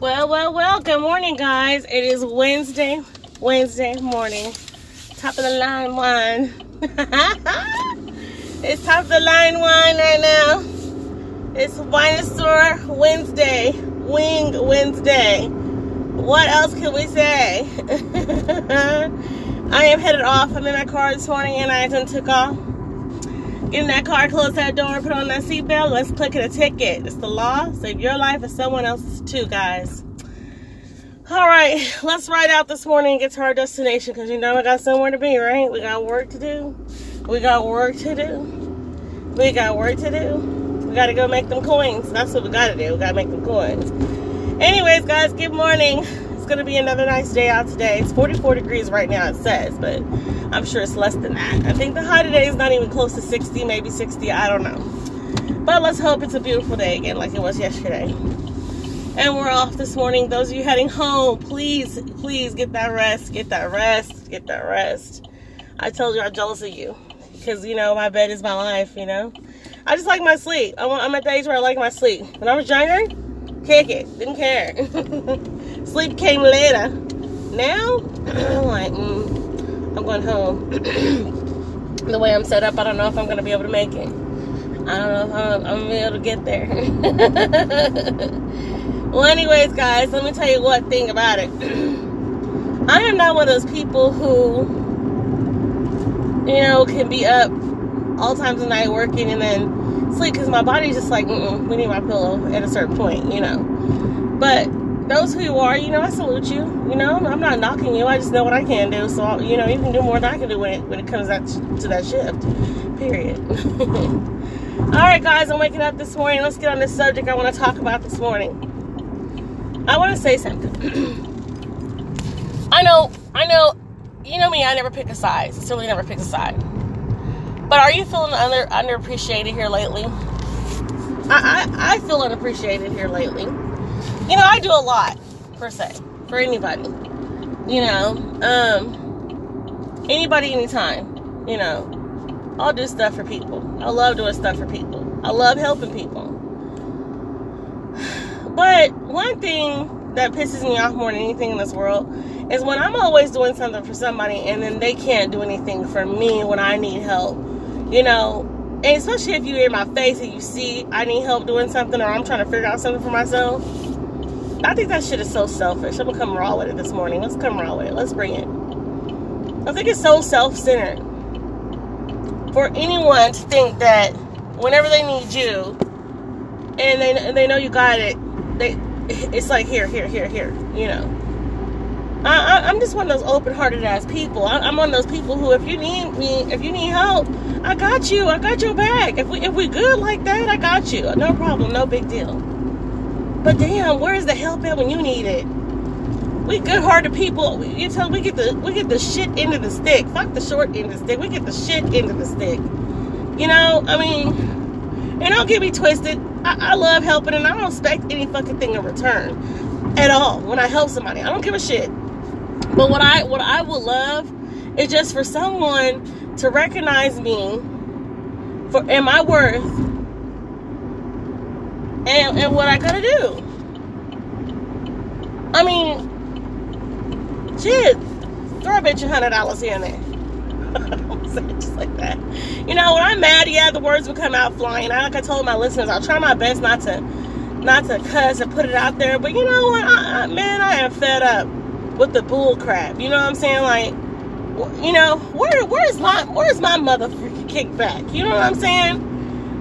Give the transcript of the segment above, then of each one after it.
Well, well, well, good morning, guys. It is Wednesday, Wednesday morning. Top of the line wine. it's top of the line wine right now. It's Winosaur Wednesday, Wing Wednesday. What else can we say? I am headed off. I'm in my car this morning and I just took off. Get in that car, close that door, put on that seatbelt. Let's click a ticket. It's the law. Save your life and someone else's too, guys. All right, let's ride out this morning and get to our destination because you know we got somewhere to be, right? We got work to do. We got work to do. We got work to do. We got to go make them coins. That's what we got to do. We got to make them coins. Anyways, guys, good morning. It's going to be another nice day out today. It's 44 degrees right now, it says, but I'm sure it's less than that. I think the high today is not even close to 60, maybe 60. I don't know. But let's hope it's a beautiful day again like it was yesterday. And we're off this morning. Those of you heading home, please, please get that rest. Get that rest. Get that rest. I told you I'm jealous of you. Because, you know, my bed is my life, you know. I just like my sleep. I'm at the age where I like my sleep. When I was younger, kick it. Didn't care. sleep came later. Now, I'm like, mm. I'm going home. the way I'm set up, I don't know if I'm going to be able to make it. I don't know if I'm, going to be able to get there. well, anyways, guys, let me tell you one thing about it. I am not one of those people who, you know, can be up all times of night working and then sleep because my body's just like, we need my pillow at a certain point, you know. But those who you are, you know, I salute you. You know, I'm not knocking you. I just know what I can do. So, you know, you can do more than I can do when it, when it comes that, to that shift. Period. All right, guys, I'm waking up this morning. Let's get on this subject I want to talk about this morning. I want to say something. I know, I know, you know me, I never pick a side. Certainly never pick a side. But are you feeling under underappreciated here lately? I, I, I feel unappreciated here lately you know, I do a lot per se for anybody. You know, um, anybody, anytime. You know, I'll do stuff for people. I love doing stuff for people. I love helping people. But one thing that pisses me off more than anything in this world is when I'm always doing something for somebody and then they can't do anything for me when I need help. You know, and especially if you're in my face and you see I need help doing something or I'm trying to figure out something for myself I think that shit is so selfish. I'm gonna come raw with it this morning. Let's come raw with it. Let's bring it. I think it's so self-centered for anyone to think that whenever they need you and they and they know you got it, they it's like here, here, here, here. You know. I, am just one of those open-hearted ass people. I, am one of those people who, if you need me, if you need help, I got you. I got your back. If we if we good like that, I got you. No problem. No big deal. But damn, where's the help at when you need it? We good-hearted people. You tell we get the we get the shit into the stick. Fuck the short end of the stick. We get the shit into the stick. You know, I mean, and don't get me twisted. I, I love helping, and I don't expect any fucking thing in return at all when I help somebody. I don't give a shit. But what I what I would love is just for someone to recognize me for and my worth and, and what I gotta do. I mean, shit, throw a bitch a hundred dollars here and there. just like that. You know, when I'm mad, yeah, the words would come out flying. Like I told my listeners, I'll try my best not to, not to cuss and put it out there. But you know what, I, I, man, I am fed up with the bull crap. You know what I'm saying? Like, you know, where, where's my, where's my motherfucking kickback? You know what I'm saying?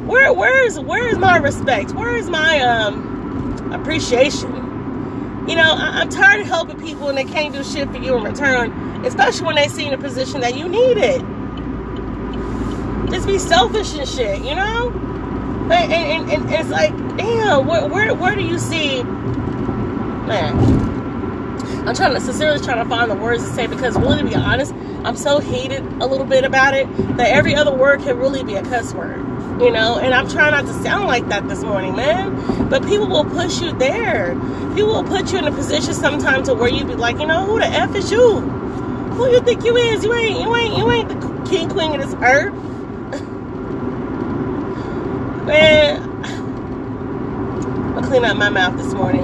Where where's where's my respect? Where's my um appreciation? You know, I, am tired of helping people and they can't do shit for you in return, especially when they see in a position that you need it. Just be selfish and shit, you know? And, and, and it's like, damn, where, where, where do you see, man? I'm trying to sincerely trying to find the words to say because really to be honest, I'm so hated a little bit about it that every other word can really be a cuss word you know, and I'm trying not to sound like that this morning, man. But people will push you there. People will put you in a position sometimes to where you'd be like, you know, who the F is you? Who you think you is? You ain't, you ain't, you ain't the king, queen of this earth. man, I'll clean up my mouth this morning.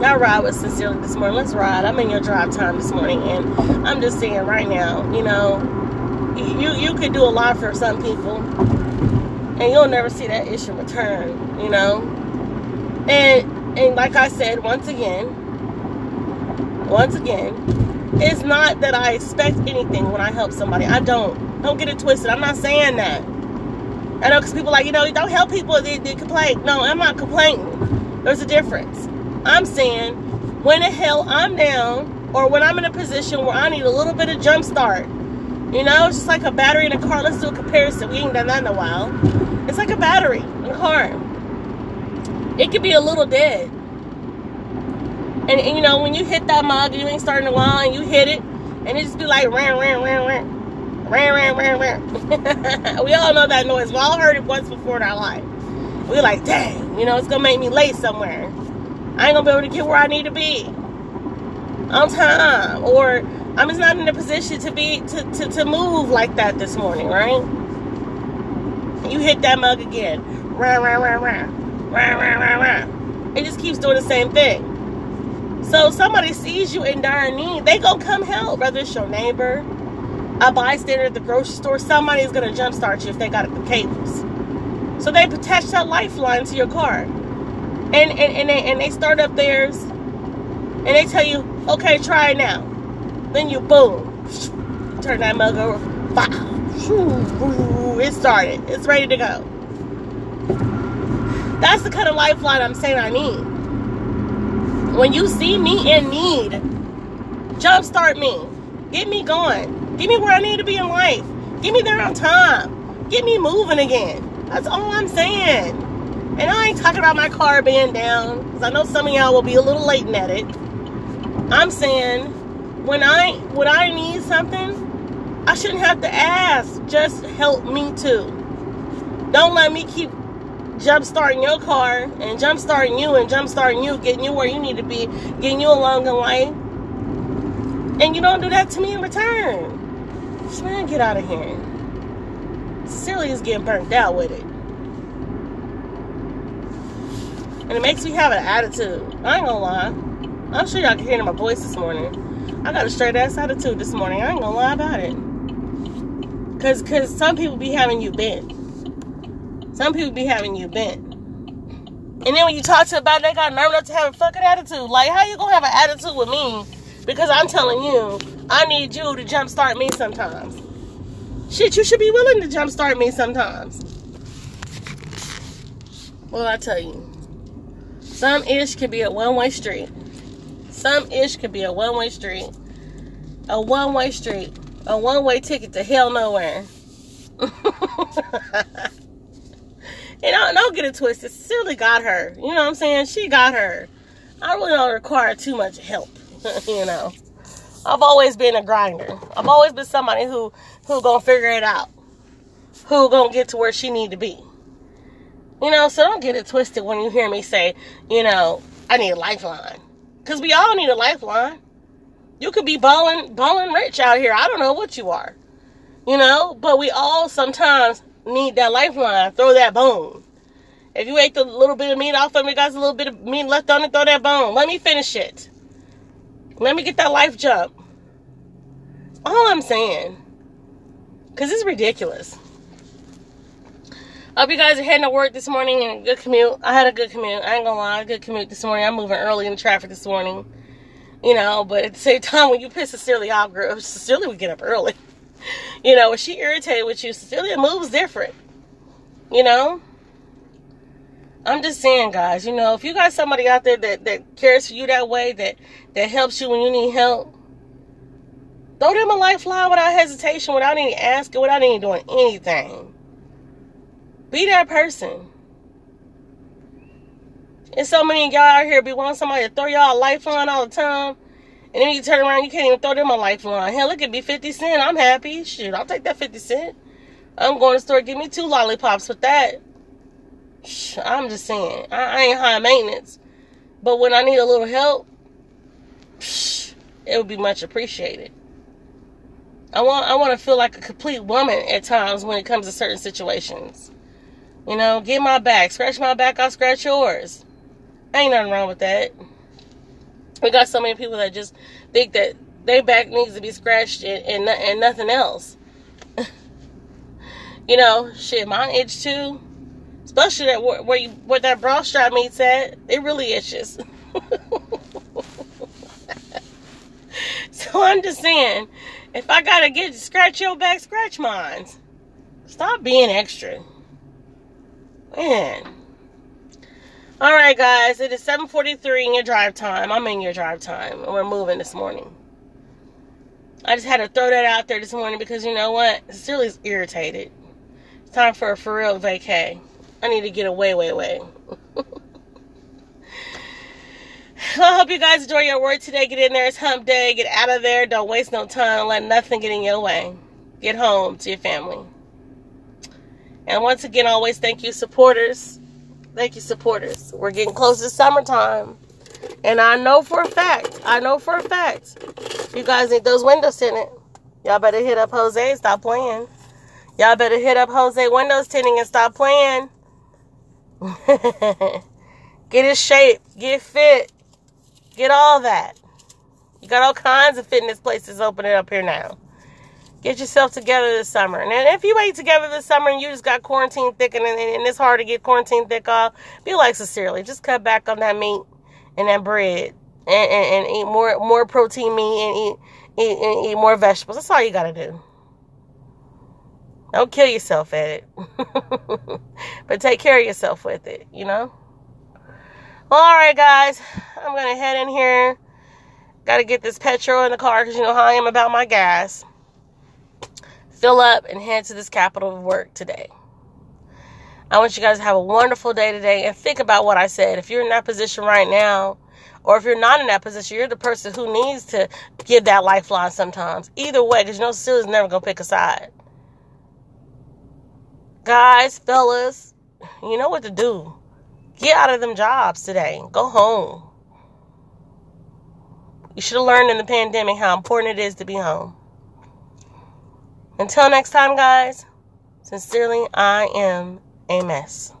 y'all ride with Sincerely this morning. Let's ride. I'm in your drive time this morning, and I'm just saying right now, you know, you you could do a lot for some people, and you'll never see that issue return. You know, and and like I said, once again, once again, it's not that I expect anything when I help somebody. I don't. Don't get it twisted. I'm not saying that. I know because people like, you know, don't help people, they, they complain. No, I'm not complaining. There's a difference. I'm saying when the hell I'm down or when I'm in a position where I need a little bit of jump start. You know, it's just like a battery in a car. Let's do a comparison. We ain't done that in a while. It's like a battery in a car. It could be a little dead. And, and you know, when you hit that mug, you ain't starting to while, and you hit it, and it just be like ran, ran, ran, ran, ran, ran, ran, ran. we all know that noise. We all heard it once before in our life. We're like, dang, you know, it's gonna make me late somewhere. I ain't gonna be able to get where I need to be on time, or I'm just not in a position to be to, to, to move like that this morning, right? You hit that mug again. Rah, rah, rah, rah. Rah, rah, rah, rah. It just keeps doing the same thing. So somebody sees you in dire need, they gonna come help, whether it's your neighbor, a bystander at the grocery store, somebody is gonna jumpstart you if they got the cables. So they attach that lifeline to your car. And and, and they and they start up theirs and they tell you, okay, try it now. Then you boom. Turn that mug over. It started. It's ready to go. That's the kind of lifeline I'm saying I need. When you see me in need, jumpstart me. Get me going. Get me where I need to be in life. Get me there on time. Get me moving again. That's all I'm saying. And I ain't talking about my car being down, because I know some of y'all will be a little late at it. I'm saying when I when I need something, I shouldn't have to ask. Just help me too. Don't let me keep jump starting your car and jump starting you and jump starting you, getting you where you need to be, getting you along in life. And you don't do that to me in return. Man, get out of here. Silly is getting burnt out with it. And it makes me have an attitude. I ain't gonna lie. I'm sure y'all can hear my voice this morning. I got a straight ass attitude this morning. I ain't gonna lie about it. Cause cause some people be having you bent. Some people be having you bent. And then when you talk to about it, they got nerve enough to have a fucking attitude. Like, how you gonna have an attitude with me? Because I'm telling you, I need you to jumpstart me sometimes. Shit, you should be willing to jumpstart me sometimes. Well, I tell you, some ish can be a one way street. Some ish could be a one way street. A one way street. A one way ticket to hell nowhere. And don't, don't get it twisted. Cecily got her. You know what I'm saying? She got her. I really don't require too much help. you know. I've always been a grinder. I've always been somebody who who gonna figure it out. Who gonna get to where she need to be. You know, so don't get it twisted when you hear me say, you know, I need a lifeline. Cause we all need a lifeline. You could be balling balling rich out here. I don't know what you are. You know, but we all sometimes need that lifeline, throw that bone. If you ate the little bit of meat off of me, got a little bit of meat left on it, throw that bone. Let me finish it. Let me get that life jump. All I'm saying. Because it's ridiculous. Hope you guys are heading to work this morning and good commute. I had a good commute. I ain't gonna lie, good commute this morning. I'm moving early in the traffic this morning. You know, but at the same time, when you piss Cecilia off, girl, Cecilia would get up early. You know, when she irritated with you, Cecilia moves different. You know? I'm just saying, guys, you know, if you got somebody out there that, that cares for you that way, that, that helps you when you need help, throw them a lifeline without hesitation, without any asking, without any doing anything. Be that person. And so many y'all out here be wanting somebody to throw y'all a lifeline all the time. And then you turn around, you can't even throw them a lifeline. Hell, it could be 50 cent. I'm happy. Shoot, I'll take that 50 cent. I'm going to store, give me two lollipops with that. I'm just saying, I, I ain't high maintenance. But when I need a little help, it would be much appreciated. I want I want to feel like a complete woman at times when it comes to certain situations. You know, get my back, scratch my back, I'll scratch yours. Ain't nothing wrong with that. We got so many people that just think that their back needs to be scratched and, and, and nothing else. you know, shit, mine itch too. Especially that where, where you where that bra strap meets at, it really itches. so I'm just saying, if I gotta get scratch your back, scratch mine. Stop being extra. Man. Alright guys, it is 7.43 in your drive time. I'm in your drive time. And we're moving this morning. I just had to throw that out there this morning because you know what? Celia's irritated. It's time for a for real vacay. I need to get away, way, way. I hope you guys enjoy your work today. Get in there. It's hump day. Get out of there. Don't waste no time. Let nothing get in your way. Get home to your family. And once again, always thank you, supporters. Thank you, supporters. We're getting close to summertime. And I know for a fact, I know for a fact, you guys need those windows tinted. Y'all better hit up Jose and stop playing. Y'all better hit up Jose Windows Tinting and stop playing. get in shape, get fit, get all that. You got all kinds of fitness places opening up here now. Get yourself together this summer. And if you ain't together this summer and you just got quarantine thick and, and it's hard to get quarantine thick off, be like sincerely. Just cut back on that meat and that bread and, and, and eat more more protein meat and eat, eat, and eat more vegetables. That's all you got to do. Don't kill yourself at it. but take care of yourself with it, you know? Well, all right, guys. I'm going to head in here. Got to get this petrol in the car because you know how I am about my gas. Fill up and head to this capital of work today. I want you guys to have a wonderful day today and think about what I said. If you're in that position right now, or if you're not in that position, you're the person who needs to give that lifeline sometimes. Either way, because you know Celia's never to pick a side. Guys, fellas, you know what to do. Get out of them jobs today. Go home. You should have learned in the pandemic how important it is to be home. Until next time, guys, sincerely, I am a mess.